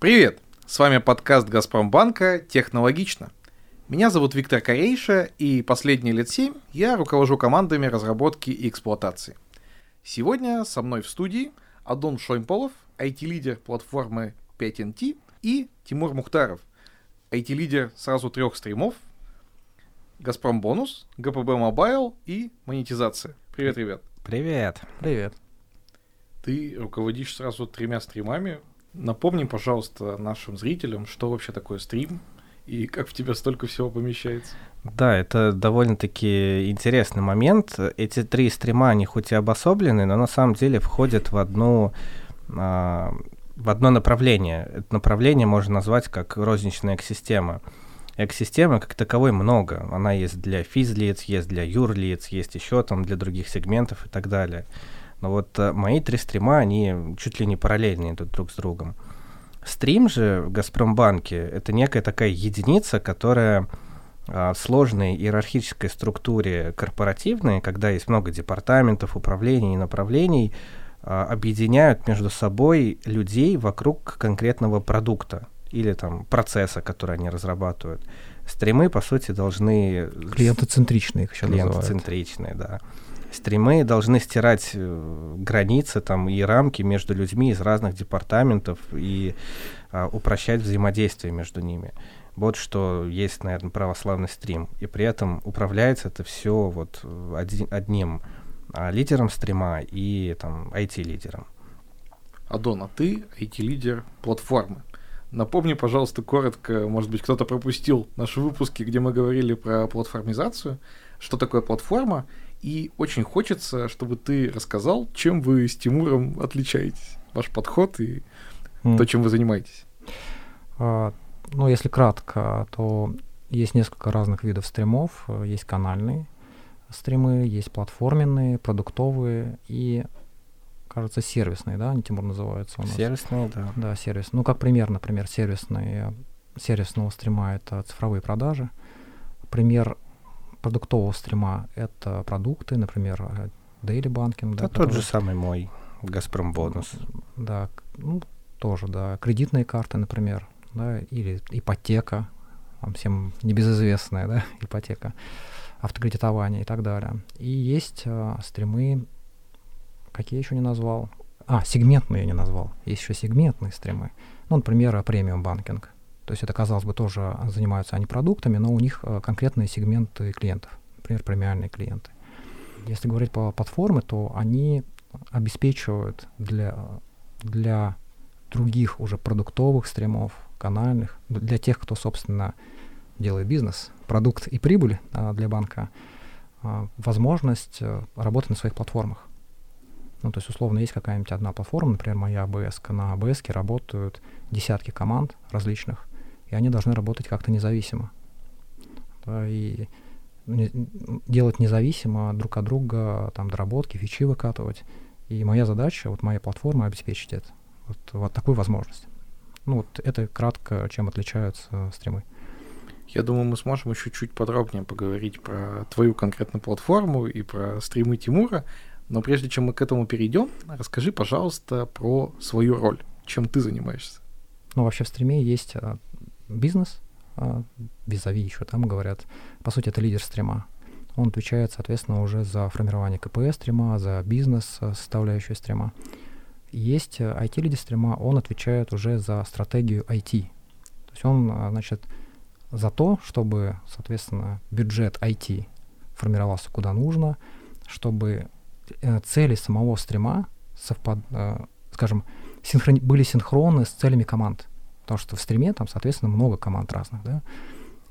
Привет! С вами подкаст «Газпромбанка. Технологично». Меня зовут Виктор Корейша, и последние лет семь я руковожу командами разработки и эксплуатации. Сегодня со мной в студии Адон Шоймполов, IT-лидер платформы 5NT, и Тимур Мухтаров, IT-лидер сразу трех стримов, Газпром Бонус, ГПБ Мобайл и монетизация. Привет, ребят. Привет. Привет. Ты руководишь сразу тремя стримами. Напомни, пожалуйста, нашим зрителям, что вообще такое стрим и как в тебя столько всего помещается. Да, это довольно-таки интересный момент. Эти три стрима, они хоть и обособлены, но на самом деле входят в одну а, в одно направление. Это направление можно назвать как розничная экосистема. Экосистемы как таковой много. Она есть для физлиц, есть для юрлиц, есть еще там для других сегментов и так далее. Но вот а, мои три стрима, они чуть ли не параллельные идут друг с другом. Стрим же в Газпромбанке — это некая такая единица, которая а, в сложной иерархической структуре корпоративной, когда есть много департаментов, управлений и направлений, а, объединяют между собой людей вокруг конкретного продукта или там процесса, который они разрабатывают. Стримы, по сути, должны... Клиентоцентричные их еще Клиентоцентричные, да. Стримы должны стирать э, границы там, и рамки между людьми из разных департаментов и а, упрощать взаимодействие между ними. Вот что есть, наверное, православный стрим. И при этом управляется это все вот один, одним а, лидером стрима и там IT-лидером. Адон, а ты IT-лидер платформы. Напомни, пожалуйста, коротко, может быть, кто-то пропустил наши выпуски, где мы говорили про платформизацию, что такое платформа и очень хочется, чтобы ты рассказал, чем вы с Тимуром отличаетесь, ваш подход и mm. то, чем вы занимаетесь. А, ну, если кратко, то есть несколько разных видов стримов. Есть канальные стримы, есть платформенные, продуктовые и, кажется, сервисные, да, они, Тимур, называются у нас? Сервисные, да. Да, сервис. Ну, как пример, например, сервисные, сервисного стрима — это цифровые продажи. Пример продуктового стрима — это продукты, например, Daily Banking. Да, да тот же самый мой Газпром бонус. Да, ну, тоже, да. Кредитные карты, например, да, или ипотека, вам всем небезызвестная, да, ипотека, автокредитование и так далее. И есть э, стримы, какие еще не назвал? А, сегментные я не назвал. Есть еще сегментные стримы. Ну, например, премиум банкинг. То есть это, казалось бы, тоже занимаются они продуктами, но у них э, конкретные сегменты клиентов, например, премиальные клиенты. Если говорить по платформе, то они обеспечивают для, для других уже продуктовых стримов, канальных, для тех, кто, собственно, делает бизнес, продукт и прибыль а, для банка, а, возможность а, работать на своих платформах. Ну, то есть, условно, есть какая-нибудь одна платформа, например, моя ABS, на ABS работают десятки команд различных, и они должны работать как-то независимо. Да, и не, делать независимо друг от друга, там, доработки, фичи выкатывать. И моя задача, вот моя платформа, обеспечить это. Вот, вот такую возможность. Ну, вот это кратко, чем отличаются стримы. Я думаю, мы сможем еще чуть подробнее поговорить про твою конкретную платформу и про стримы Тимура. Но прежде чем мы к этому перейдем, расскажи, пожалуйста, про свою роль. Чем ты занимаешься? Ну, вообще в стриме есть а, бизнес, а, визави еще там говорят. По сути, это лидер стрима. Он отвечает, соответственно, уже за формирование КПС стрима, за бизнес а, составляющую стрима. Есть IT-лидер а, стрима, он отвечает уже за стратегию IT. То есть он, а, значит, за то, чтобы, соответственно, бюджет IT формировался куда нужно, чтобы э, цели самого стрима совпад, э, скажем, синхрони- были синхронны с целями команд. Потому что в стриме там, соответственно, много команд разных, да.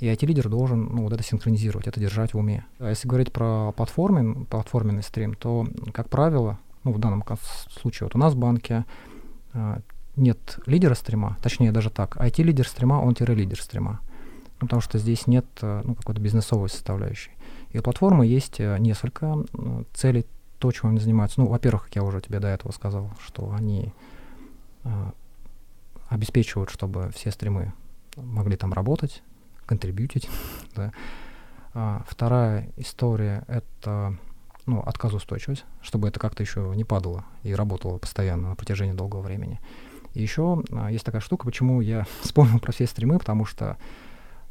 И IT-лидер должен ну, вот это синхронизировать, это держать в уме. А если говорить про платформен, платформенный стрим, то, как правило, ну, в данном случае вот у нас в банке э, нет лидера стрима, точнее даже так, IT-лидер стрима, он лидер стрима. Ну, потому что здесь нет э, ну, какой-то бизнесовой составляющей. И у платформы есть э, несколько э, целей, то, чем они занимаются. Ну, во-первых, как я уже тебе до этого сказал, что они обеспечивают, чтобы все стримы могли там работать, контрибьютить. да. а, вторая история — это ну, отказоустойчивость, чтобы это как-то еще не падало и работало постоянно на протяжении долгого времени. И еще а, есть такая штука, почему я вспомнил про все стримы, потому что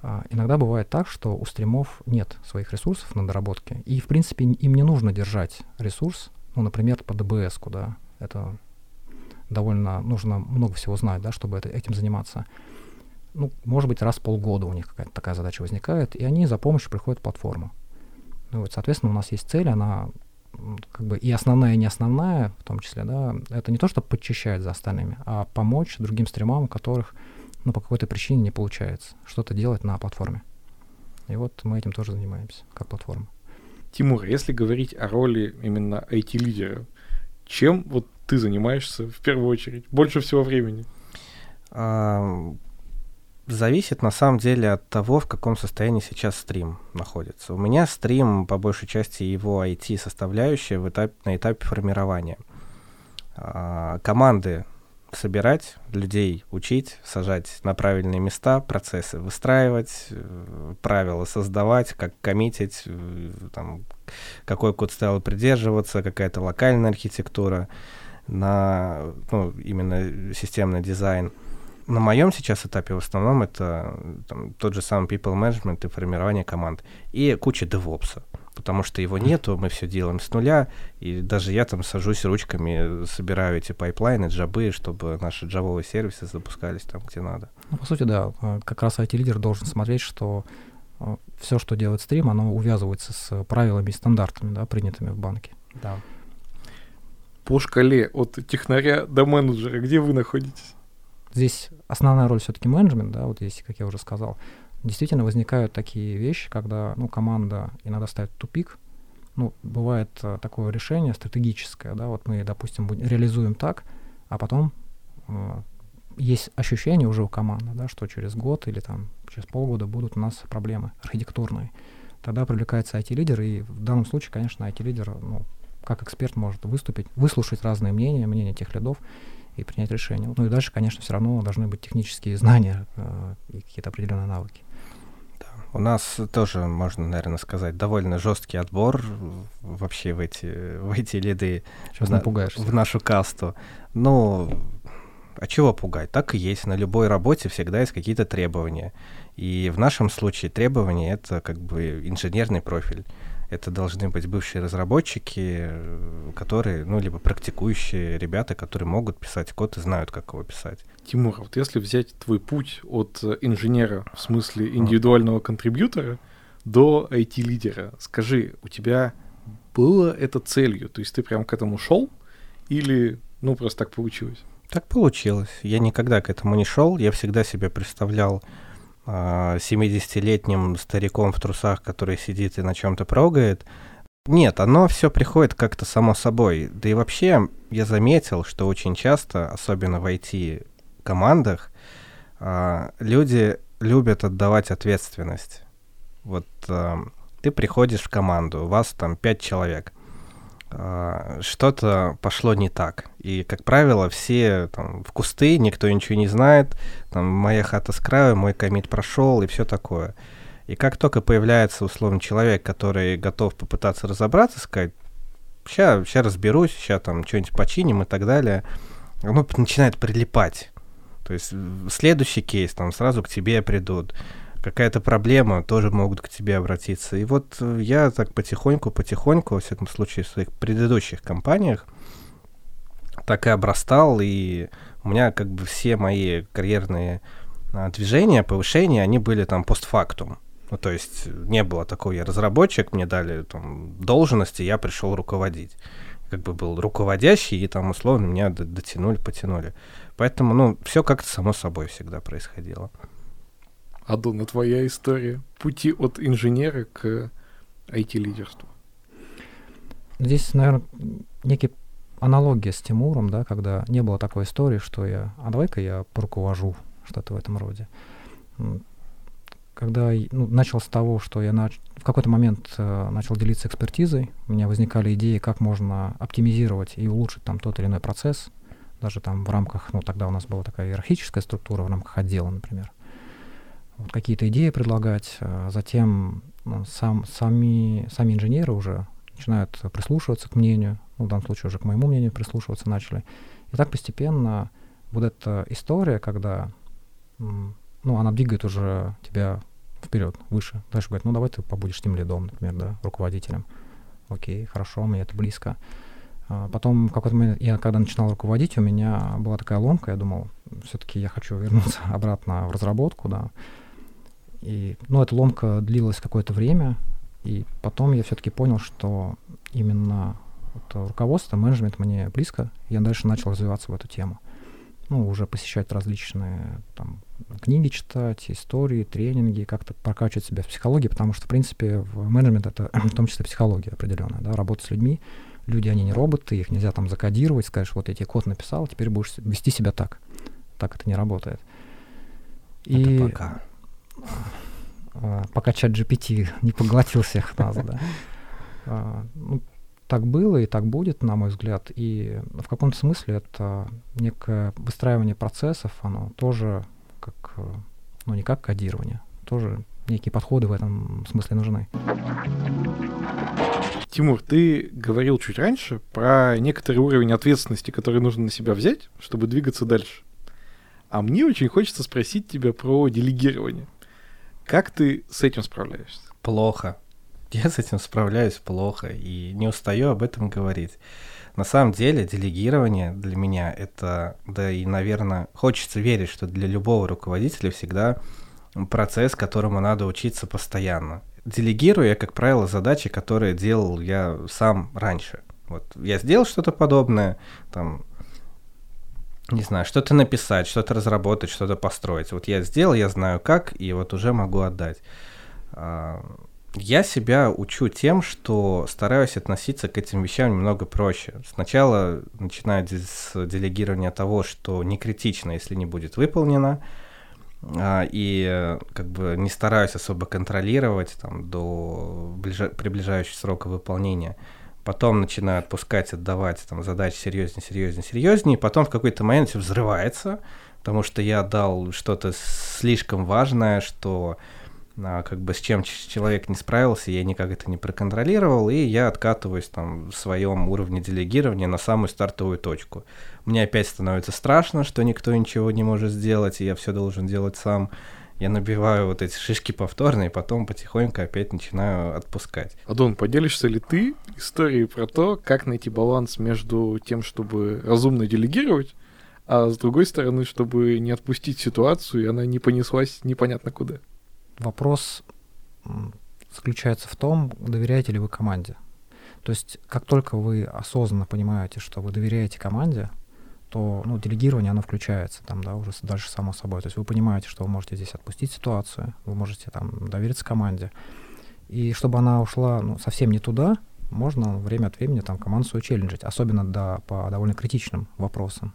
а, иногда бывает так, что у стримов нет своих ресурсов на доработке, и, в принципе, им не нужно держать ресурс, ну, например, по ДБС, да, это довольно нужно много всего знать, да, чтобы это, этим заниматься. Ну, может быть, раз в полгода у них какая-то такая задача возникает, и они за помощью приходят в платформу. Ну, вот, соответственно, у нас есть цель, она как бы и основная, и не основная, в том числе, да, это не то, чтобы подчищать за остальными, а помочь другим стримам, у которых, ну, по какой-то причине не получается что-то делать на платформе. И вот мы этим тоже занимаемся, как платформа. Тимур, если говорить о роли именно IT-лидера, чем вот ты занимаешься в первую очередь? Больше всего времени? А, зависит на самом деле от того, в каком состоянии сейчас стрим находится. У меня стрим, по большей части, его IT-составляющая этап, на этапе формирования. А, команды собирать, людей учить, сажать на правильные места, процессы выстраивать, э, правила создавать, как коммитить, э, там, какой код стал придерживаться, какая-то локальная архитектура на ну, именно системный дизайн. На моем сейчас этапе в основном это там, тот же самый people management и формирование команд. И куча DevOps потому что его нету, мы все делаем с нуля, и даже я там сажусь ручками, собираю эти пайплайны, джобы, чтобы наши джавовые сервисы запускались там, где надо. Ну, по сути, да, а, как раз IT-лидер должен смотреть, что а, все, что делает стрим, оно увязывается с правилами и стандартами, да, принятыми в банке. Да. По шкале от технаря до менеджера, где вы находитесь? Здесь основная роль все-таки менеджмент, да, вот здесь, как я уже сказал действительно возникают такие вещи, когда ну, команда иногда ставит тупик. Ну, бывает а, такое решение стратегическое, да, вот мы, допустим, реализуем так, а потом а, есть ощущение уже у команды, да, что через год или там через полгода будут у нас проблемы архитектурные. Тогда привлекается IT-лидер, и в данном случае, конечно, IT-лидер, ну, как эксперт может выступить, выслушать разные мнения, мнения тех лидов и принять решение. Ну и дальше, конечно, все равно должны быть технические знания э, и какие-то определенные навыки. У нас тоже, можно, наверное, сказать, довольно жесткий отбор вообще в эти, в эти лиды. Сейчас на, напугаешься. В нашу касту. Ну, а чего пугать? Так и есть. На любой работе всегда есть какие-то требования. И в нашем случае требования — это как бы инженерный профиль это должны быть бывшие разработчики, которые, ну, либо практикующие ребята, которые могут писать код и знают, как его писать. Тимур, вот если взять твой путь от инженера, в смысле индивидуального контрибьютора, до IT-лидера, скажи, у тебя было это целью? То есть ты прям к этому шел или, ну, просто так получилось? Так получилось. Я никогда к этому не шел. Я всегда себе представлял 70-летним а, стариком в трусах, который сидит и на чем-то прогает. Нет, оно все приходит как-то само собой. Да и вообще я заметил, что очень часто, особенно в IT-командах, а, люди любят отдавать ответственность. Вот а, ты приходишь в команду, у вас там пять человек. А, что-то пошло не так. И, как правило, все там в кусты, никто ничего не знает, там моя хата с краю, мой комит прошел и все такое. И как только появляется, условно, человек, который готов попытаться разобраться, сказать, сейчас, сейчас разберусь, сейчас там что-нибудь починим и так далее, оно начинает прилипать. То есть следующий кейс, там сразу к тебе придут какая-то проблема, тоже могут к тебе обратиться. И вот э, я так потихоньку, потихоньку, во всяком случае, в своих предыдущих компаниях так и обрастал, и у меня как бы все мои карьерные а, движения, повышения, они были там постфактум. Ну, то есть не было такого, я разработчик, мне дали там должности, я пришел руководить. Как бы был руководящий, и там условно меня дотянули, потянули. Поэтому, ну, все как-то само собой всегда происходило. Адона, твоя история пути от инженера к IT-лидерству? Здесь, наверное, некий аналогия с Тимуром, да, когда не было такой истории, что я, а давай-ка я поруковожу, что-то в этом роде. Когда ну, начал с того, что я нач... в какой-то момент э, начал делиться экспертизой, у меня возникали идеи, как можно оптимизировать и улучшить там тот или иной процесс, даже там в рамках, ну тогда у нас была такая иерархическая структура в рамках отдела, например вот какие-то идеи предлагать, а затем ну, сам, сами, сами инженеры уже начинают прислушиваться к мнению, ну, в данном случае уже к моему мнению прислушиваться начали. И так постепенно вот эта история, когда, ну, она двигает уже тебя вперед, выше. Дальше говорит, ну, давай ты побудешь тем лидом, например, да, руководителем. Окей, хорошо, мне это близко. А потом, в какой-то момент, я когда начинал руководить, у меня была такая ломка, я думал, все-таки я хочу вернуться обратно в разработку, да. И, ну, эта ломка длилась какое-то время, и потом я все-таки понял, что именно вот руководство, менеджмент мне близко, и я дальше начал развиваться в эту тему. Ну, уже посещать различные там, книги читать, истории, тренинги, как-то прокачивать себя в психологии, потому что, в принципе, в менеджмент это в том числе психология определенная, да, работа с людьми. Люди, они не роботы, их нельзя там закодировать, скажешь, вот я тебе код написал, теперь будешь вести себя так. Так это не работает. И это пока. А, пока чат GPT не поглотил всех нас, да. А, ну, так было и так будет, на мой взгляд. И в каком-то смысле это некое выстраивание процессов, оно тоже как, ну не как кодирование, тоже некие подходы в этом смысле нужны. Тимур, ты говорил чуть раньше про некоторый уровень ответственности, который нужно на себя взять, чтобы двигаться дальше. А мне очень хочется спросить тебя про делегирование. Как ты с этим справляешься? Плохо. Я с этим справляюсь плохо и не устаю об этом говорить. На самом деле делегирование для меня это, да и, наверное, хочется верить, что для любого руководителя всегда процесс, которому надо учиться постоянно. Делегирую я, как правило, задачи, которые делал я сам раньше. Вот я сделал что-то подобное, там, не знаю, что-то написать, что-то разработать, что-то построить. Вот я сделал, я знаю как, и вот уже могу отдать. А, я себя учу тем, что стараюсь относиться к этим вещам немного проще. Сначала начинаю с делегирования того, что не критично, если не будет выполнено, а, и как бы не стараюсь особо контролировать там, до ближа- приближающего срока выполнения. Потом начинаю отпускать, отдавать там, задачи серьезнее, серьезнее, серьезнее, и потом в какой-то момент все взрывается, потому что я дал что-то слишком важное, что а, как бы с чем человек не справился, я никак это не проконтролировал, и я откатываюсь там в своем уровне делегирования на самую стартовую точку. Мне опять становится страшно, что никто ничего не может сделать, и я все должен делать сам. Я набиваю вот эти шишки повторно, и потом потихоньку опять начинаю отпускать. Адон, поделишься ли ты историей про то, как найти баланс между тем, чтобы разумно делегировать, а с другой стороны, чтобы не отпустить ситуацию, и она не понеслась непонятно куда? вопрос заключается в том, доверяете ли вы команде. То есть, как только вы осознанно понимаете, что вы доверяете команде, то ну, делегирование, оно включается там, да, уже дальше само собой. То есть вы понимаете, что вы можете здесь отпустить ситуацию, вы можете там довериться команде. И чтобы она ушла ну, совсем не туда, можно время от времени там команду свою челленджить, особенно да, по довольно критичным вопросам.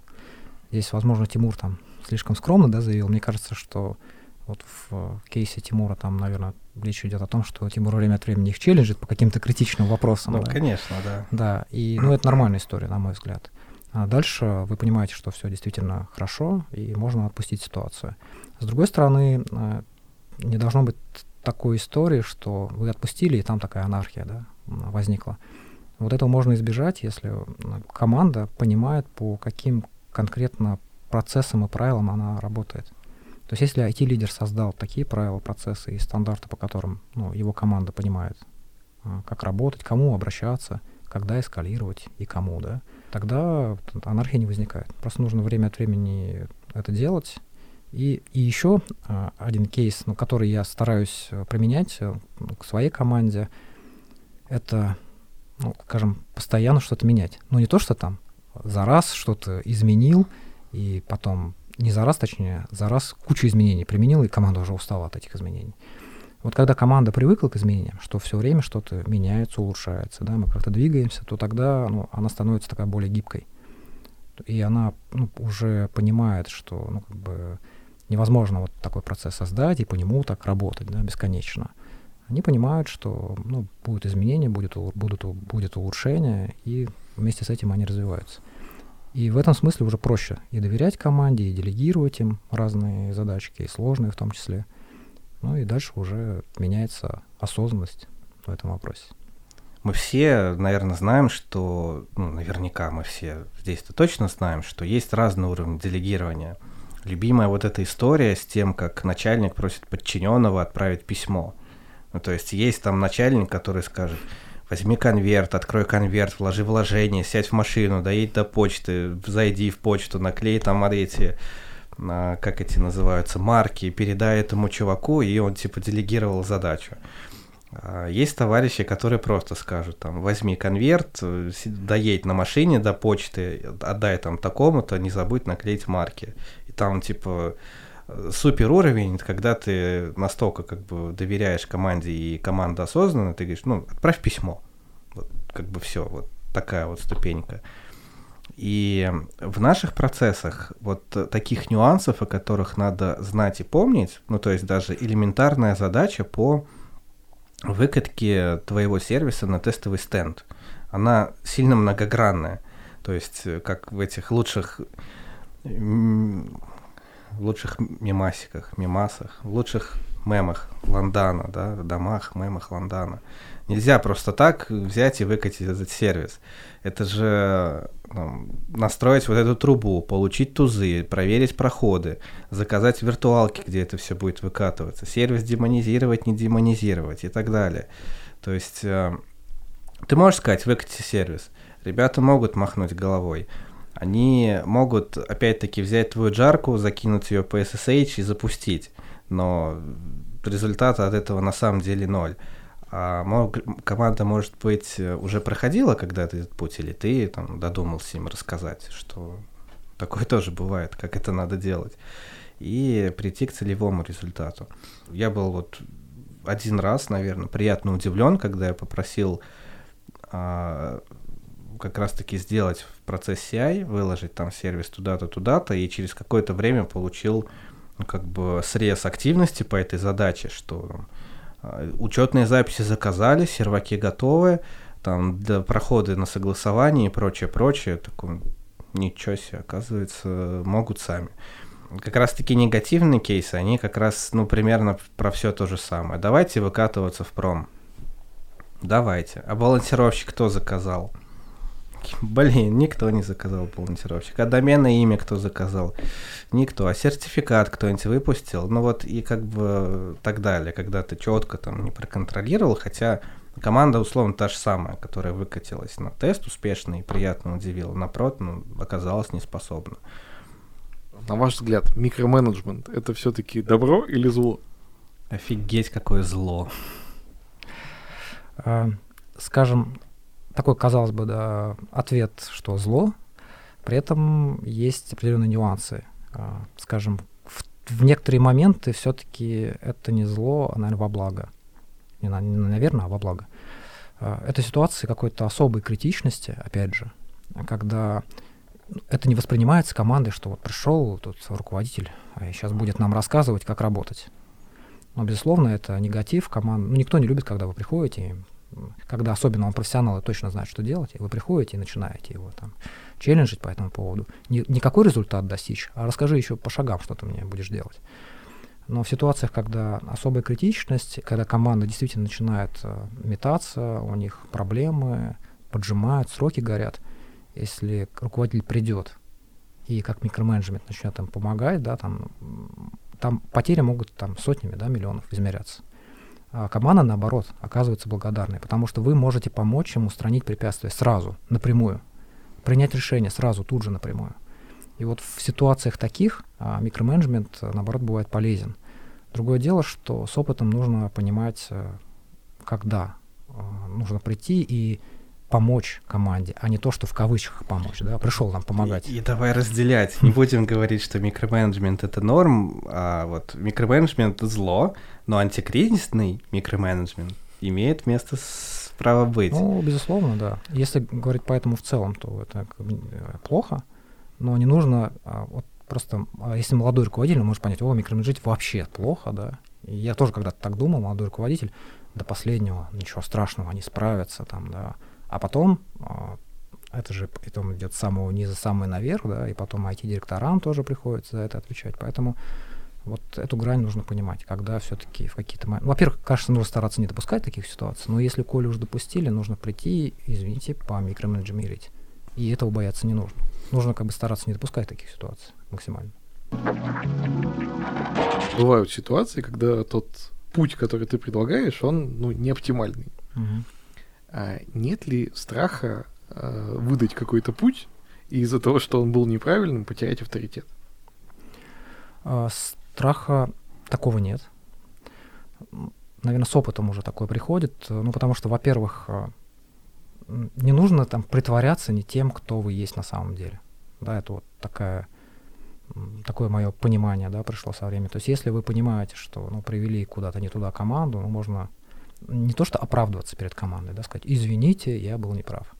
Здесь, возможно, Тимур там слишком скромно да, заявил. Мне кажется, что вот в э, кейсе Тимура там, наверное, речь идет о том, что Тимур время от времени их челленджит по каким-то критичным вопросам. Ну, да. конечно, да. Да, и, ну, это нормальная история, на мой взгляд. А дальше вы понимаете, что все действительно хорошо, и можно отпустить ситуацию. С другой стороны, э, не должно быть такой истории, что вы отпустили, и там такая анархия да, возникла. Вот этого можно избежать, если команда понимает, по каким конкретно процессам и правилам она работает. То есть если IT-лидер создал такие правила, процессы и стандарты, по которым ну, его команда понимает, а, как работать, кому обращаться, когда эскалировать и кому, да, тогда анархия не возникает. Просто нужно время от времени это делать. И, и еще а, один кейс, ну, который я стараюсь э, применять э, к своей команде, это, ну, скажем, постоянно что-то менять. Ну, не то, что там за раз что-то изменил, и потом не за раз, точнее, за раз кучу изменений применил, и команда уже устала от этих изменений. Вот когда команда привыкла к изменениям, что все время что-то меняется, улучшается, да, мы как-то двигаемся, то тогда ну, она становится такая более гибкой. И она ну, уже понимает, что ну, как бы невозможно вот такой процесс создать и по нему так работать да, бесконечно. Они понимают, что ну, будут изменения, будет, будут, будет улучшение, и вместе с этим они развиваются. И в этом смысле уже проще и доверять команде, и делегировать им разные задачки, и сложные в том числе. Ну и дальше уже меняется осознанность в этом вопросе. мы все, наверное, знаем, что, ну, наверняка мы все здесь-то точно знаем, что есть разные уровни делегирования. Любимая вот эта история с тем, как начальник просит подчиненного отправить письмо. Ну, то есть есть там начальник, который скажет, возьми конверт, открой конверт, вложи вложение, сядь в машину, доедь до почты, зайди в почту, наклей там эти, а, как эти называются, марки, передай этому чуваку, и он типа делегировал задачу. А, есть товарищи, которые просто скажут, там, возьми конверт, доедь на машине до почты, отдай там такому-то, не забудь наклеить марки. И там, типа, супер уровень, когда ты настолько как бы доверяешь команде и команда осознанно, ты говоришь, ну, отправь письмо. Вот, как бы все, вот такая вот ступенька. И в наших процессах вот таких нюансов, о которых надо знать и помнить, ну, то есть даже элементарная задача по выкатке твоего сервиса на тестовый стенд, она сильно многогранная. То есть, как в этих лучших в лучших мемасиках, мемасах, в лучших мемах Ландана, да, в домах, мемах Ландана. Нельзя просто так взять и выкатить этот сервис. Это же ну, настроить вот эту трубу, получить тузы, проверить проходы, заказать виртуалки, где это все будет выкатываться, сервис демонизировать, не демонизировать и так далее. То есть э, ты можешь сказать, выкати сервис. Ребята могут махнуть головой они могут, опять-таки, взять твою джарку, закинуть ее по SSH и запустить, но результата от этого на самом деле ноль. А команда, может быть, уже проходила когда-то этот путь, или ты там додумался им рассказать, что такое тоже бывает, как это надо делать, и прийти к целевому результату. Я был вот один раз, наверное, приятно удивлен, когда я попросил а, как раз-таки сделать в процесс CI, выложить там сервис туда-то, туда-то, и через какое-то время получил ну, как бы срез активности по этой задаче, что э, учетные записи заказали, серваки готовы, там для проходы на согласование и прочее, прочее, такой, ничего себе, оказывается, могут сами. Как раз таки негативные кейсы, они как раз, ну, примерно про все то же самое. Давайте выкатываться в пром. Давайте. А балансировщик кто заказал? Блин, никто не заказал балансировщик. А доменное имя кто заказал? Никто. А сертификат кто-нибудь выпустил? Ну вот и как бы так далее, когда ты четко там не проконтролировал, хотя команда условно та же самая, которая выкатилась на тест успешно и приятно удивила, напротив, ну, оказалась неспособна. На ваш взгляд, микроменеджмент это все-таки добро или зло? Офигеть, какое зло. А, скажем, такой, казалось бы, да, ответ, что зло, при этом есть определенные нюансы. А, скажем, в, в некоторые моменты все-таки это не зло, а, наверное, во благо. Не, не наверное, а во благо. А, это ситуации какой-то особой критичности, опять же, когда это не воспринимается командой, что вот пришел тут руководитель, и сейчас будет нам рассказывать, как работать. Но, безусловно, это негатив команд. Ну, никто не любит, когда вы приходите, когда особенно он профессионал и точно знает, что делать, вы приходите и начинаете его там челленджить по этому поводу. Не, не какой результат достичь, а расскажи еще по шагам, что ты мне будешь делать. Но в ситуациях, когда особая критичность, когда команда действительно начинает э, метаться, у них проблемы, поджимают, сроки горят, если руководитель придет и как микроменеджмент начнет им помогать, да, там, там потери могут там сотнями да, миллионов измеряться. А команда, наоборот, оказывается благодарной, потому что вы можете помочь им устранить препятствия сразу, напрямую, принять решение сразу, тут же напрямую. И вот в ситуациях таких а, микроменеджмент, наоборот, бывает полезен. Другое дело, что с опытом нужно понимать, э, когда э, нужно прийти и помочь команде, а не то, что в кавычках помочь, да, пришел нам помогать. И, и давай разделять. Не будем говорить, что микроменеджмент это норм, а вот микроменеджмент зло, но антикризисный микроменеджмент имеет место право быть. Ну, безусловно, да. Если говорить по этому в целом, то это э, плохо, но не нужно а, вот просто, а если молодой руководитель, он может понять, о, микроменеджить вообще плохо, да. И я тоже когда-то так думал, молодой руководитель, до последнего, ничего страшного, они справятся там, да. А потом а, это же потом идет с самого низа, самый наверх, да, и потом IT-директорам тоже приходится за это отвечать. Поэтому Вот эту грань нужно понимать, когда все-таки в какие-то моменты... Во-первых, кажется, нужно стараться не допускать таких ситуаций, но если коли уже допустили, нужно прийти, извините, по микроменеджерить. И этого бояться не нужно. Нужно как бы стараться не допускать таких ситуаций максимально. Бывают ситуации, когда тот путь, который ты предлагаешь, он ну, не оптимальный. Угу. А нет ли страха а, выдать какой-то путь и из-за того, что он был неправильным, потерять авторитет? А, страха такого нет. Наверное, с опытом уже такое приходит. Ну, потому что, во-первых, не нужно там притворяться не тем, кто вы есть на самом деле. Да, это вот такая такое мое понимание, да, пришло со временем. То есть, если вы понимаете, что, ну, привели куда-то не туда команду, ну, можно не то что оправдываться перед командой, да, сказать, извините, я был неправ.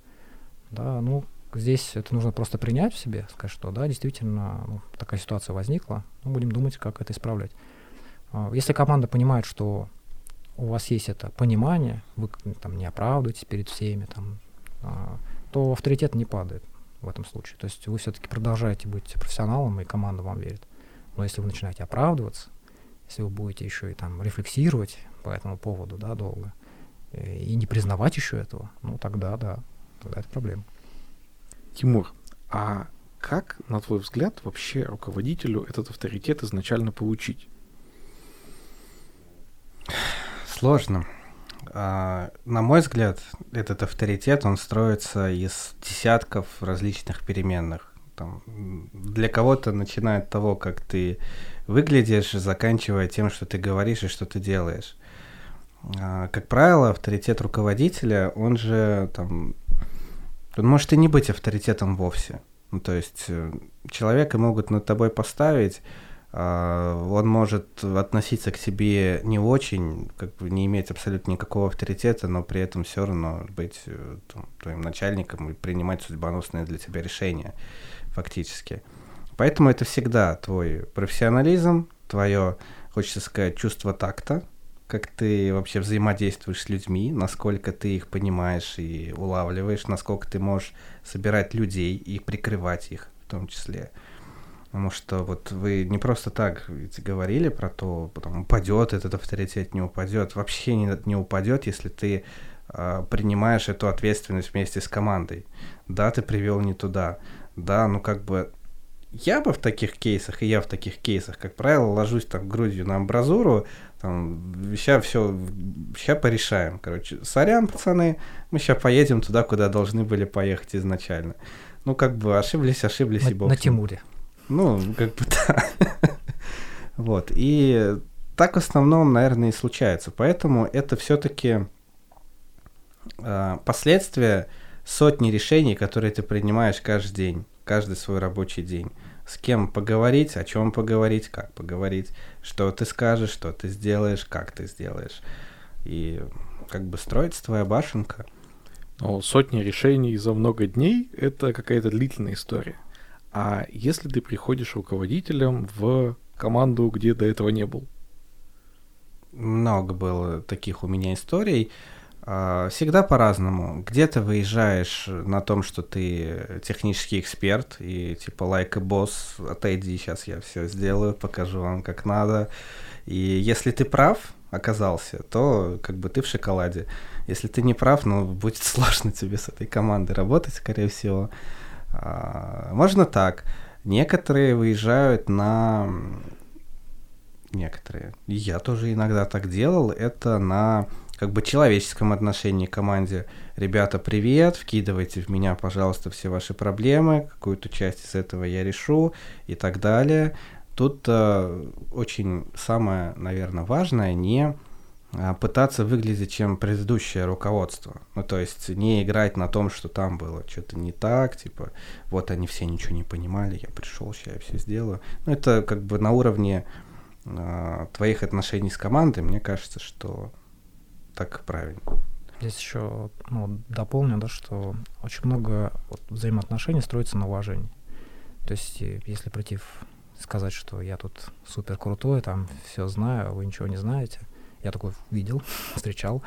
Да, ну, здесь это нужно просто принять в себе, сказать, что, да, действительно, ну, такая ситуация возникла, ну, будем думать, как это исправлять. А, если команда понимает, что у вас есть это понимание, вы там не оправдываетесь перед всеми, там, а, то авторитет не падает в этом случае. То есть вы все-таки продолжаете быть профессионалом, и команда вам верит. Но если вы начинаете оправдываться, если вы будете еще и там рефлексировать по этому поводу, да, долго, э, и не признавать еще этого, ну тогда, да, тогда это проблема. Тимур, а как, на твой взгляд, вообще руководителю этот авторитет изначально получить? Сложно. А, на мой взгляд, этот авторитет, он строится из десятков различных переменных. Там, для кого-то начиная от того, как ты выглядишь, заканчивая тем, что ты говоришь и что ты делаешь. А, как правило, авторитет руководителя, он же там, он может и не быть авторитетом вовсе. Ну, то есть э, человека могут над тобой поставить, а, он может относиться к себе не очень, как бы не иметь абсолютно никакого авторитета, но при этом все равно быть э, там, твоим начальником и принимать судьбоносные для тебя решения фактически. Поэтому это всегда твой профессионализм, твое, хочется сказать, чувство такта, как ты вообще взаимодействуешь с людьми, насколько ты их понимаешь и улавливаешь, насколько ты можешь собирать людей и прикрывать их в том числе. Потому что вот вы не просто так говорили про то, потом упадет этот авторитет, не упадет. Вообще не, не упадет, если ты э, принимаешь эту ответственность вместе с командой. Да, ты привел не туда. Да, ну как бы я бы в таких кейсах, и я в таких кейсах, как правило, ложусь там грудью на амбразуру, там, сейчас все, сейчас порешаем, короче, сорян, пацаны, мы сейчас поедем туда, куда должны были поехать изначально. Ну, как бы ошиблись, ошиблись, на, и бог. На Тимуре. Ну, как бы да. Вот. И так в основном, наверное, и случается. Поэтому это все-таки э, а, последствия сотни решений, которые ты принимаешь каждый день, каждый свой рабочий день. С кем поговорить, о чем поговорить, как поговорить, что ты скажешь, что ты сделаешь, как ты сделаешь. И как бы строится твоя башенка. Но сотни решений за много дней — это какая-то длительная история. А если ты приходишь руководителем в команду, где до этого не был? Много было таких у меня историй. А, всегда по-разному. Где-то выезжаешь на том, что ты технический эксперт, и типа лайк like и босс, отойди, сейчас я все сделаю, покажу вам как надо. И если ты прав оказался, то как бы ты в шоколаде. Если ты не прав, ну, будет сложно тебе с этой командой работать, скорее всего. А, можно так. Некоторые выезжают на... Некоторые. Я тоже иногда так делал. Это на как бы человеческом отношении к команде. Ребята, привет, вкидывайте в меня, пожалуйста, все ваши проблемы, какую-то часть из этого я решу и так далее. Тут э, очень самое, наверное, важное не а, пытаться выглядеть, чем предыдущее руководство. Ну, то есть не играть на том, что там было что-то не так, типа, вот они все ничего не понимали, я пришел, сейчас я все сделаю. Ну, это как бы на уровне э, твоих отношений с командой, мне кажется, что так правильно. Здесь еще ну, дополню, да, что очень много вот, взаимоотношений строится на уважении. То есть, если прийти в, сказать, что я тут супер крутой, там все знаю, вы ничего не знаете – я такой видел, встречал.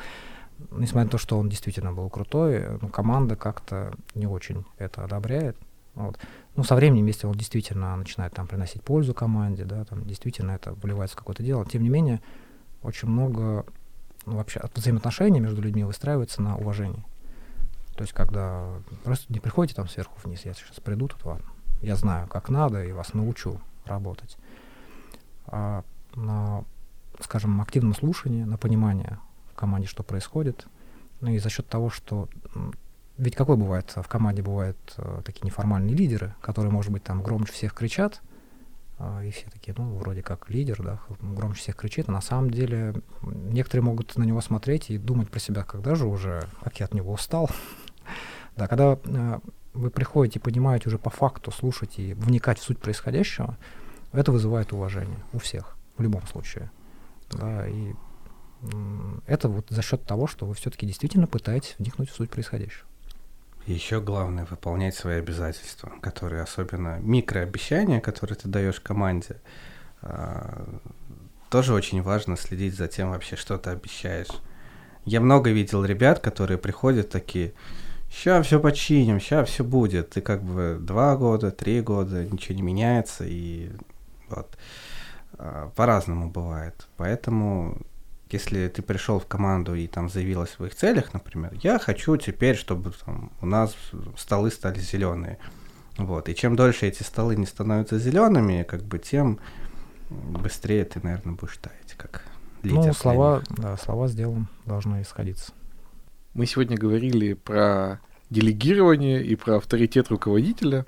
Несмотря на то, что он действительно был крутой, ну, команда как-то не очень это одобряет. Вот. Ну, со временем, если он действительно начинает там приносить пользу команде, да, там действительно это выливается в какое-то дело, тем не менее, очень много ну, вообще взаимоотношений между людьми выстраивается на уважении. То есть, когда просто не приходите там сверху вниз, я сейчас приду тут вам, я знаю, как надо, и вас научу работать. А на, скажем, активном слушании, на понимание в команде, что происходит, ну и за счет того, что ведь какой бывает в команде бывают э, такие неформальные лидеры, которые, может быть, там громче всех кричат, и все такие, ну, вроде как лидер, да, громче всех кричит, а на самом деле некоторые могут на него смотреть и думать про себя, когда же уже, как я от него устал. да, когда э, вы приходите понимаете уже по факту, слушать и вникать в суть происходящего, это вызывает уважение у всех, в любом случае. Да, и это вот за счет того, что вы все-таки действительно пытаетесь вникнуть в суть происходящего. Еще главное выполнять свои обязательства, которые особенно микрообещания, которые ты даешь команде, а, тоже очень важно следить за тем вообще, что ты обещаешь. Я много видел ребят, которые приходят такие, ща все починим, ща все будет. И как бы два года, три года, ничего не меняется, и вот а, по-разному бывает. Поэтому если ты пришел в команду и там заявил о своих целях, например, я хочу теперь, чтобы там, у нас столы стали зеленые. Вот. И чем дольше эти столы не становятся зелеными, как бы тем быстрее ты, наверное, будешь таять, как лидер. Ну, слова, да, слова с делом должны исходиться. Мы сегодня говорили про делегирование и про авторитет руководителя.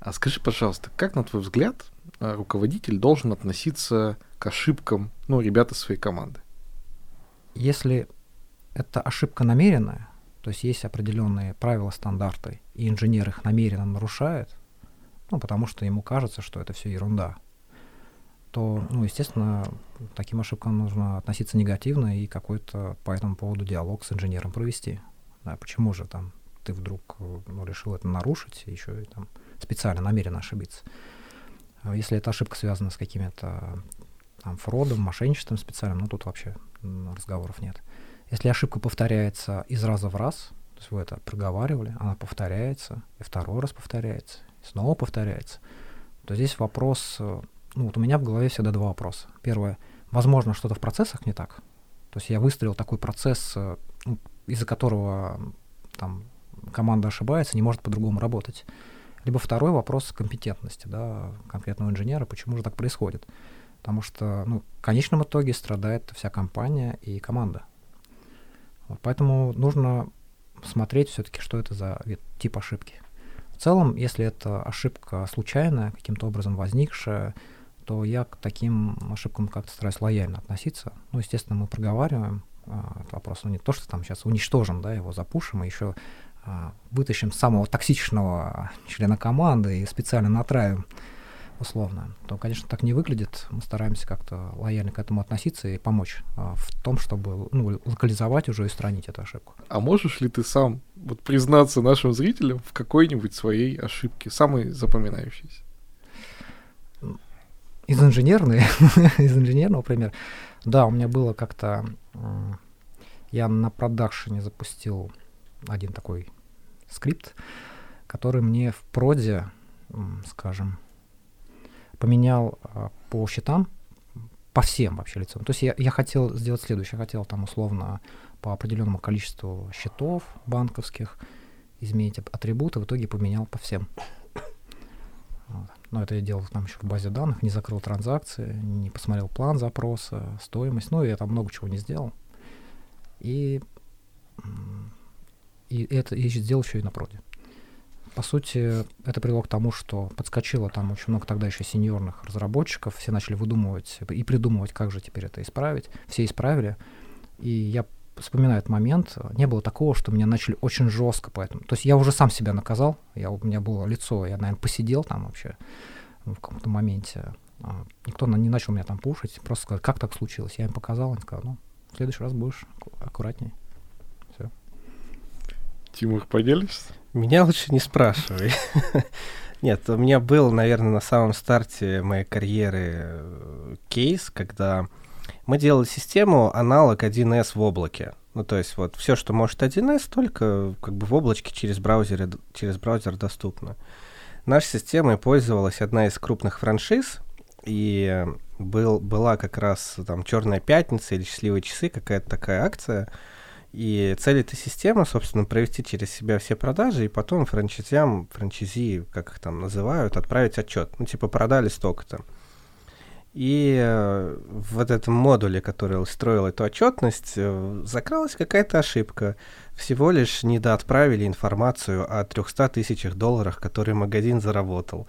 А скажи, пожалуйста, как, на твой взгляд, руководитель должен относиться к ошибкам, ну, ребята своей команды? Если это ошибка намеренная, то есть есть определенные правила, стандарты, и инженер их намеренно нарушает, ну, потому что ему кажется, что это все ерунда, то, ну, естественно, таким ошибкам нужно относиться негативно и какой-то по этому поводу диалог с инженером провести. Да, почему же там ты вдруг ну, решил это нарушить, еще и там специально, намеренно ошибиться. А если эта ошибка связана с какими-то там, фродом, мошенничеством специальным, ну, тут вообще разговоров нет. Если ошибка повторяется из раза в раз, то есть вы это проговаривали, она повторяется, и второй раз повторяется, и снова повторяется, то здесь вопрос, э, ну вот у меня в голове всегда два вопроса. Первое, возможно, что-то в процессах не так. То есть я выстроил такой процесс, э, ну, из-за которого там команда ошибается, не может по-другому работать. Либо второй вопрос компетентности да, конкретного инженера, почему же так происходит. Потому что ну, в конечном итоге страдает вся компания и команда. Вот, поэтому нужно смотреть все-таки, что это за вид, тип ошибки. В целом, если это ошибка случайная, каким-то образом возникшая, то я к таким ошибкам как-то стараюсь лояльно относиться. Ну, естественно, мы проговариваем а, этот вопрос. Ну, не то, что там сейчас уничтожим, да, его запушим, и еще а, вытащим самого токсичного члена команды и специально натравим условно, то, конечно, так не выглядит. Мы стараемся как-то лояльно к этому относиться и помочь а, в том, чтобы ну, локализовать уже и устранить эту ошибку. А можешь ли ты сам вот признаться нашим зрителям в какой-нибудь своей ошибке, самой запоминающейся? Из инженерной, из инженерного примера. Да, у меня было как-то... Я на продакшене запустил один такой скрипт, который мне в проде, скажем, поменял а, по счетам, по всем вообще лицам. То есть я, я хотел сделать следующее. Я хотел там условно по определенному количеству счетов банковских изменить атрибуты, в итоге поменял по всем. Но это я делал там еще в базе данных, не закрыл транзакции, не посмотрел план запроса, стоимость, ну я там много чего не сделал. И, и это и сделал еще и на проде по сути, это привело к тому, что подскочило там очень много тогда еще сеньорных разработчиков, все начали выдумывать и придумывать, как же теперь это исправить. Все исправили. И я вспоминаю этот момент, не было такого, что меня начали очень жестко поэтому. То есть я уже сам себя наказал, я, у меня было лицо, я, наверное, посидел там вообще в каком-то моменте. А, никто не начал меня там пушить, просто сказал, как так случилось. Я им показал, он сказал, ну, в следующий раз будешь аккуратнее. Все. Тимур, поделишься? Меня лучше не спрашивай. Нет, у меня был, наверное, на самом старте моей карьеры э, кейс, когда мы делали систему аналог 1С в облаке. Ну, то есть вот все, что может 1С, только как бы в облачке через браузер, через браузер доступно. Нашей системой пользовалась одна из крупных франшиз, и был, была как раз там Черная пятница или Счастливые часы, какая-то такая акция. И цель этой системы, собственно, провести через себя все продажи и потом франчайзям, франчайзи, как их там называют, отправить отчет. Ну, типа, продали столько-то. И э, в этом модуле, который устроил эту отчетность, э, закралась какая-то ошибка. Всего лишь недоотправили информацию о 300 тысячах долларах, которые магазин заработал.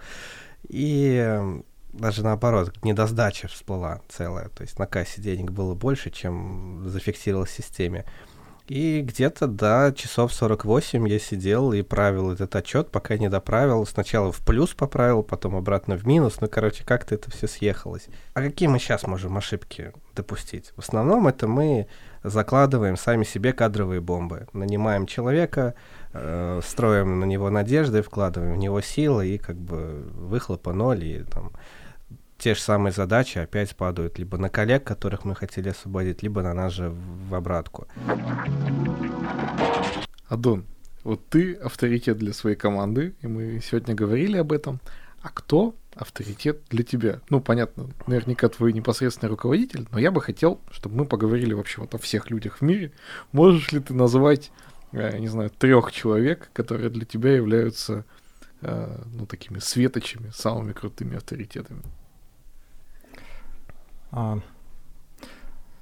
И э, даже наоборот, недосдача всплыла целая. То есть на кассе денег было больше, чем зафиксировалось в системе. И где-то до часов 48 я сидел и правил этот отчет, пока не доправил. Сначала в плюс поправил, потом обратно в минус. Ну, короче, как-то это все съехалось. А какие мы сейчас можем ошибки допустить? В основном это мы закладываем сами себе кадровые бомбы. Нанимаем человека, э, строим на него надежды, вкладываем в него силы, и как бы выхлопа ноль, и там те же самые задачи опять падают либо на коллег, которых мы хотели освободить, либо на нас же в обратку. Адон, вот ты авторитет для своей команды, и мы сегодня говорили об этом. А кто авторитет для тебя? Ну, понятно, наверняка твой непосредственный руководитель, но я бы хотел, чтобы мы поговорили вообще вот о всех людях в мире. Можешь ли ты назвать, я не знаю, трех человек, которые для тебя являются, э, ну, такими светочами, самыми крутыми авторитетами? А,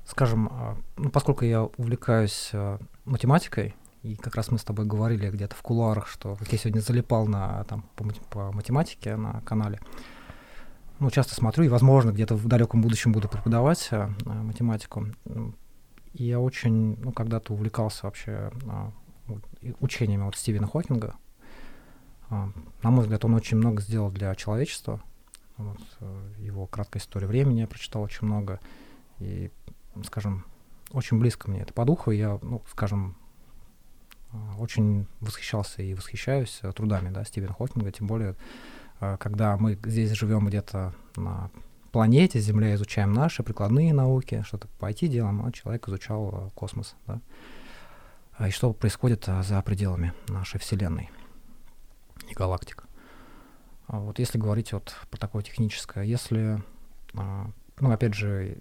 скажем, а, ну, поскольку я увлекаюсь а, математикой, и как раз мы с тобой говорили где-то в кулуарах, что я сегодня залипал на, там, по, по математике на канале, ну, часто смотрю, и, возможно, где-то в далеком будущем буду преподавать а, математику. И я очень, ну, когда-то увлекался вообще а, учениями вот Стивена Хокинга. А, на мой взгляд, он очень много сделал для человечества. Вот, э, его краткая история времени я прочитал очень много. И, скажем, очень близко мне это по духу. Я, ну, скажем, э, очень восхищался и восхищаюсь э, трудами да, Стивена Хокинга, тем более, когда мы здесь живем где-то на планете, Земля, изучаем наши прикладные науки, что-то по IT делаем, а человек изучал космос, да, и что происходит за пределами нашей Вселенной и галактик. А вот если говорить вот про такое техническое, если, а, ну, опять же,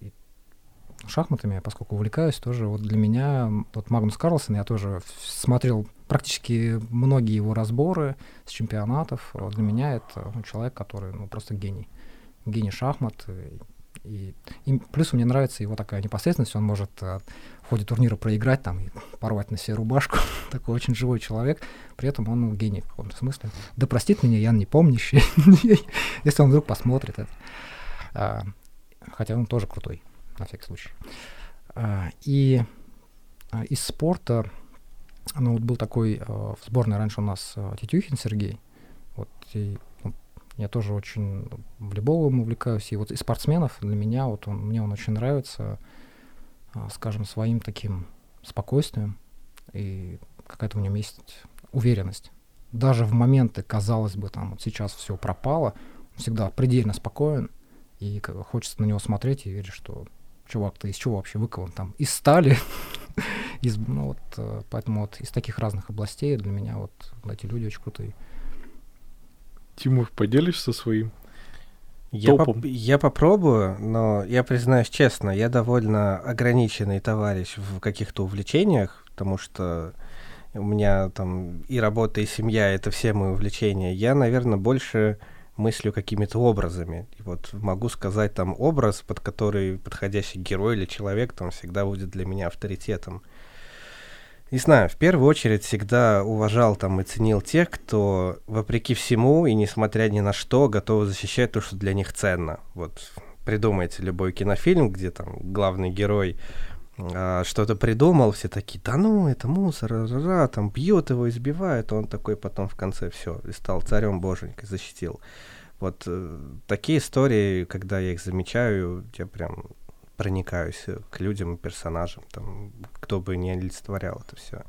шахматами, поскольку увлекаюсь тоже, вот для меня, вот Магнус Карлсон, я тоже смотрел практически многие его разборы с чемпионатов. Вот для меня это ну, человек, который, ну, просто гений. Гений шахмат. И, и плюс мне нравится его такая непосредственность, он может а, в ходе турнира проиграть там и порвать на себе рубашку. Такой очень живой человек, при этом он ну, гений в каком-то смысле. Да простит меня Ян непомнящий, если он вдруг посмотрит это. А, хотя он тоже крутой, на всякий случай. А, и а, из спорта, ну вот был такой а, в сборной раньше у нас а, Тетюхин Сергей, вот, и я тоже очень волейболом увлекаюсь. И вот из спортсменов для меня, вот он, мне он очень нравится, а, скажем, своим таким спокойствием. И какая-то в нем есть уверенность. Даже в моменты, казалось бы, там вот сейчас все пропало, он всегда предельно спокоен. И хочется на него смотреть и верить, что чувак, ты из чего вообще выкован там? Из стали. из, ну, вот, э, поэтому вот из таких разных областей для меня вот эти люди очень крутые. Тимур, поделишься своим я, поп- я попробую, но я признаюсь честно, я довольно ограниченный товарищ в каких-то увлечениях, потому что у меня там и работа, и семья — это все мои увлечения. Я, наверное, больше мыслю какими-то образами. И вот могу сказать там образ, под который подходящий герой или человек там всегда будет для меня авторитетом. Не знаю, в первую очередь всегда уважал там и ценил тех, кто, вопреки всему и несмотря ни на что, готов защищать то, что для них ценно. Вот придумайте любой кинофильм, где там главный герой а, что-то придумал, все такие, да ну, это мусор, -ра -ра", там бьет его, избивает, он такой потом в конце все, и стал царем боженькой, защитил. Вот э, такие истории, когда я их замечаю, я прям проникаюсь к людям и персонажам, там, кто бы не олицетворял это все.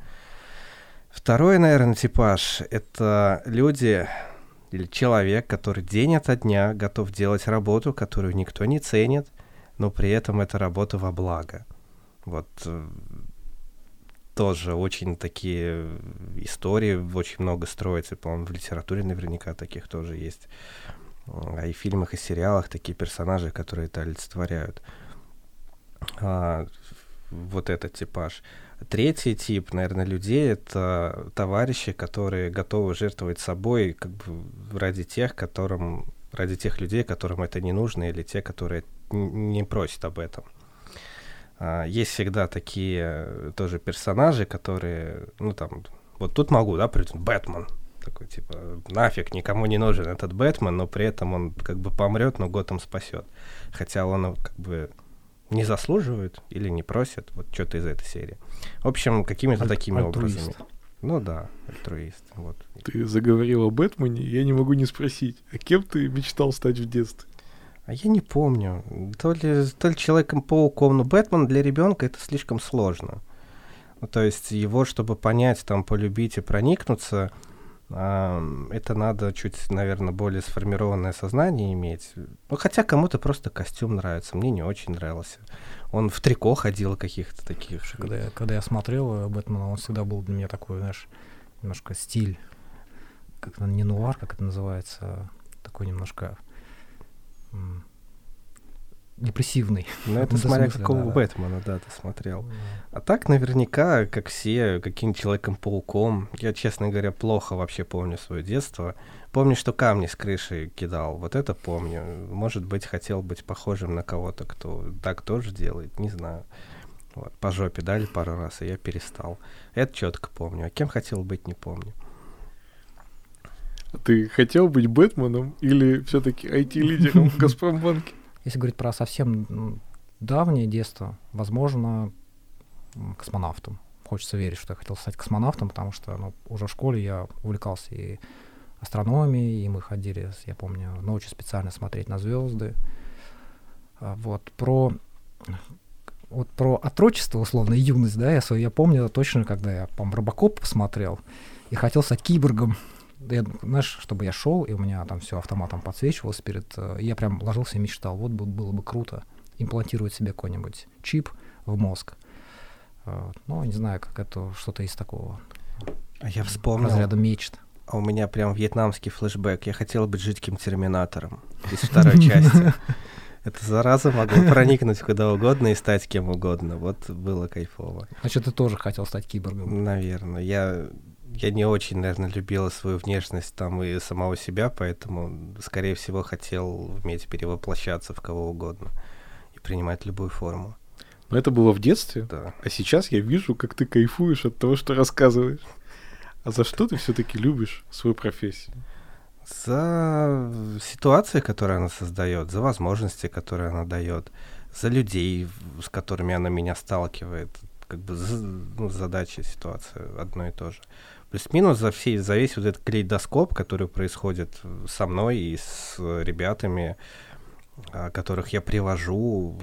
Второй, наверное, типаж — это люди или человек, который день ото дня готов делать работу, которую никто не ценит, но при этом это работа во благо. Вот э, тоже очень такие истории, очень много строится, по-моему, в литературе наверняка таких тоже есть. А и в фильмах, и сериалах такие персонажи, которые это олицетворяют. А, вот этот типаж. Третий тип, наверное, людей — это товарищи, которые готовы жертвовать собой как бы ради тех, которым, ради тех людей, которым это не нужно, или те, которые не просят об этом. А, есть всегда такие тоже персонажи, которые, ну там, вот тут могу, да, придумать, Бэтмен, такой, типа, нафиг, никому не нужен этот Бэтмен, но при этом он как бы помрет, но Готэм спасет. Хотя он как бы не заслуживает или не просит, вот что-то из этой серии. В общем, какими-то Аль- такими альтруист. образами. Ну да, альтруист. Вот. Ты заговорил о Бэтмене, я не могу не спросить, а кем ты мечтал стать в детстве? А я не помню. То ли, то ли Человеком-пауком, но Бэтмен для ребенка это слишком сложно. Ну, то есть его, чтобы понять, там, полюбить и проникнуться, это надо чуть, наверное, более сформированное сознание иметь. Ну, хотя кому-то просто костюм нравится, мне не очень нравился. Он в трико ходил каких-то таких. Когда я, когда я смотрел Бэтмена, он всегда был для меня такой, знаешь, немножко стиль, как не нуар, как это называется, такой немножко депрессивный. Ну, это смотря смысле, какого да, Бэтмена, да, ты смотрел. А так, наверняка, как все, каким Человеком-пауком. Я, честно говоря, плохо вообще помню свое детство. Помню, что камни с крыши кидал. Вот это помню. Может быть, хотел быть похожим на кого-то, кто так тоже делает, не знаю. Вот, по жопе дали пару раз, и я перестал. Это четко помню. А кем хотел быть, не помню. Ты хотел быть Бэтменом или все-таки IT-лидером в Газпромбанке? Если говорить про совсем давнее детство, возможно, космонавтом. Хочется верить, что я хотел стать космонавтом, потому что ну, уже в школе я увлекался и астрономией, и мы ходили, я помню, ночью специально смотреть на звезды. А, вот про вот про отрочество, условно, юность, да, я, свою, я помню точно, когда я, по Робокоп посмотрел и хотел стать киборгом я, знаешь, чтобы я шел, и у меня там все автоматом подсвечивалось перед... Э, я прям ложился и мечтал, вот бы, было бы круто имплантировать себе какой-нибудь чип в мозг. Э, ну, не знаю, как это что-то из такого. А я вспомнил. Разряда мечт. А у меня прям вьетнамский флешбэк. Я хотел быть жидким терминатором из второй части. Это зараза могу проникнуть куда угодно и стать кем угодно. Вот было кайфово. Значит, ты тоже хотел стать киборгом? Наверное. Я я не очень, наверное, любила свою внешность там и самого себя, поэтому, скорее всего, хотел уметь перевоплощаться в кого угодно и принимать любую форму. Но это было в детстве, да. а сейчас я вижу, как ты кайфуешь от того, что рассказываешь. А за что ты все-таки любишь свою профессию? За ситуации, которые она создает, за возможности, которые она дает, за людей, с которыми она меня сталкивает. Как бы ну, задача, ситуация одно и то же плюс-минус за, все, за весь вот этот калейдоскоп, который происходит со мной и с ребятами, а, которых я привожу,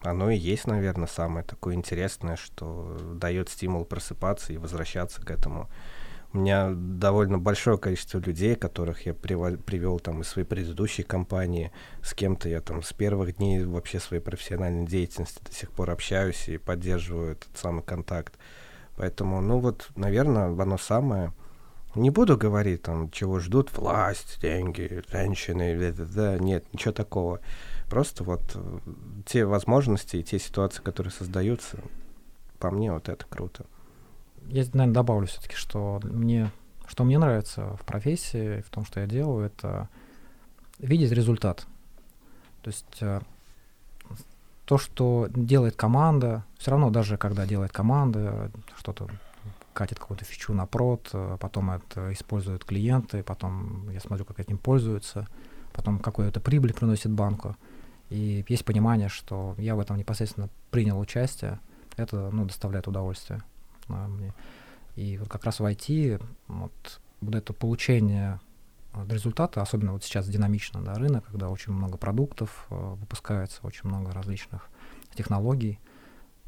оно и есть, наверное, самое такое интересное, что дает стимул просыпаться и возвращаться к этому. У меня довольно большое количество людей, которых я привел там из своей предыдущей компании. С кем-то я там с первых дней вообще своей профессиональной деятельности до сих пор общаюсь и поддерживаю этот самый контакт. Поэтому, ну вот, наверное, оно самое. Не буду говорить, там, чего ждут, власть, деньги, женщины, да, нет, ничего такого. Просто вот э, те возможности и те ситуации, которые создаются, по мне вот это круто. Я, наверное, добавлю все-таки, что мне, что мне нравится в профессии, в том, что я делаю, это видеть результат. То есть э, то, что делает команда, все равно даже когда делает команда, что-то катит какую-то фичу на прод, э, потом это используют клиенты, потом я смотрю, как этим пользуются, потом какую-то прибыль приносит банку. И есть понимание, что я в этом непосредственно принял участие, это ну, доставляет удовольствие да, мне. И вот как раз в IT вот, вот это получение результата, особенно вот сейчас динамично да, рынок, когда очень много продуктов э, выпускается, очень много различных технологий,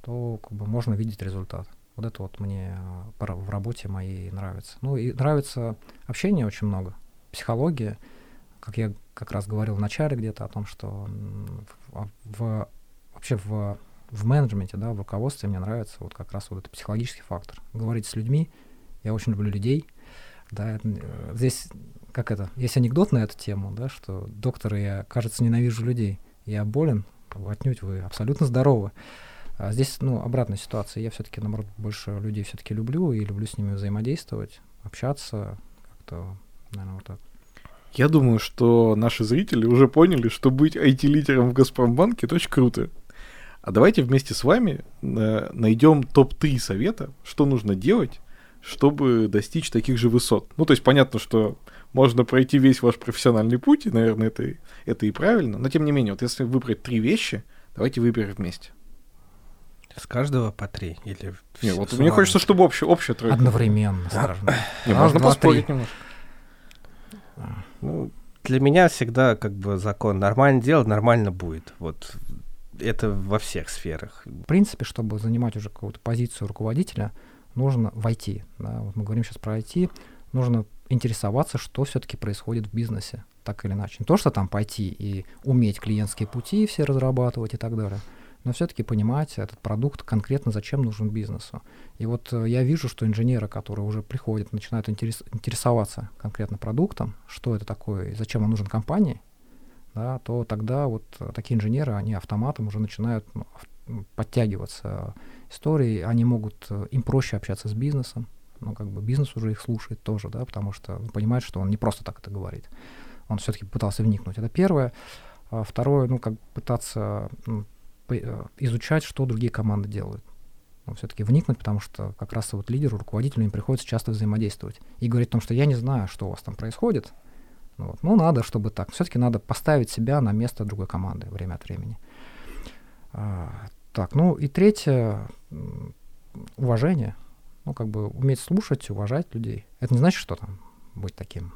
то как бы можно видеть результат. Вот это вот мне э, в работе моей нравится. Ну и нравится общение очень много, психология, как я как раз говорил в начале где-то о том, что в, в вообще в в менеджменте, да, в руководстве мне нравится вот как раз вот этот психологический фактор. Говорить с людьми, я очень люблю людей, да, э, здесь как это, есть анекдот на эту тему, да, что доктор, я, кажется, ненавижу людей, я болен, отнюдь вы абсолютно здоровы. А здесь, ну, обратная ситуация. Я все-таки, наоборот, больше людей все-таки люблю и люблю с ними взаимодействовать, общаться, как-то, наверное, вот так. Я думаю, что наши зрители уже поняли, что быть IT-лидером в Газпромбанке это очень круто. А давайте вместе с вами э, найдем топ-3 совета, что нужно делать, чтобы достичь таких же высот. Ну, то есть понятно, что можно пройти весь ваш профессиональный путь, и, наверное, это, это и правильно. Но, тем не менее, вот если выбрать три вещи, давайте выберем вместе. С каждого по три или Не, вот мне хочется, чтобы общая, общая тройка. Одновременно, сразу. Не, можно поспорить немножко. Ну, для меня всегда как бы закон нормально делать, нормально будет. Вот это во всех сферах. В принципе, чтобы занимать уже какую-то позицию руководителя, нужно войти. Да? Вот мы говорим сейчас про IT, нужно интересоваться, что все-таки происходит в бизнесе, так или иначе. Не то, что там пойти и уметь клиентские пути все разрабатывать и так далее, но все-таки понимать этот продукт конкретно зачем нужен бизнесу. И вот э, я вижу, что инженеры, которые уже приходят, начинают интерес, интересоваться конкретно продуктом, что это такое и зачем он нужен компании, да, то тогда вот э, такие инженеры, они автоматом уже начинают ну, подтягиваться истории, они могут, э, им проще общаться с бизнесом, ну, как бы бизнес уже их слушает тоже, да, потому что понимает, что он не просто так это говорит. Он все-таки пытался вникнуть. Это первое. А второе, ну, как пытаться изучать, что другие команды делают. Ну, все-таки вникнуть, потому что как раз вот лидеру, руководителю им приходится часто взаимодействовать. И говорить о том, что я не знаю, что у вас там происходит. Ну, вот. ну надо, чтобы так. Все-таки надо поставить себя на место другой команды время от времени. А, так, ну и третье, уважение. Ну, как бы уметь слушать, уважать людей. Это не значит, что там быть таким,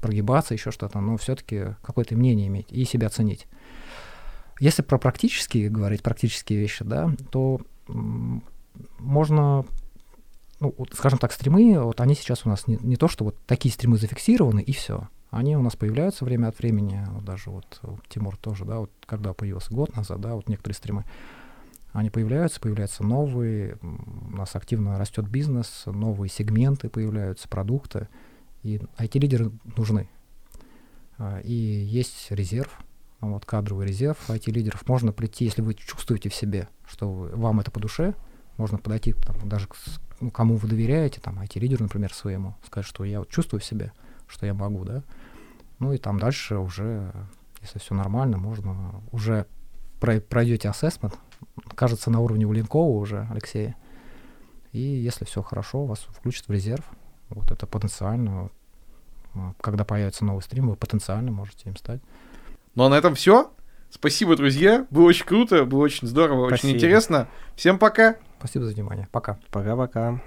прогибаться, еще что-то, но все-таки какое-то мнение иметь и себя ценить. Если про практические говорить, практические вещи, да, то можно, ну, вот, скажем так, стримы, вот они сейчас у нас не, не то, что вот такие стримы зафиксированы, и все. Они у нас появляются время от времени, вот даже вот Тимур тоже, да, вот когда появился год назад, да, вот некоторые стримы, они появляются, появляются новые, у нас активно растет бизнес, новые сегменты появляются, продукты, и IT-лидеры нужны. А, и есть резерв, вот, кадровый резерв IT-лидеров. Можно прийти, если вы чувствуете в себе, что вы, вам это по душе, можно подойти там, даже к ну, кому вы доверяете, там, IT-лидеру, например, своему, сказать, что я вот чувствую в себе, что я могу, да. Ну и там дальше уже, если все нормально, можно уже пройдете ассессмент, кажется, на уровне у Линкова уже, Алексея. И если все хорошо, вас включат в резерв. Вот это потенциально, когда появится новый стрим, вы потенциально можете им стать. Ну а на этом все. Спасибо, друзья. Было очень круто, было очень здорово, Спасибо. очень интересно. Всем пока. Спасибо за внимание. Пока. Пока-пока.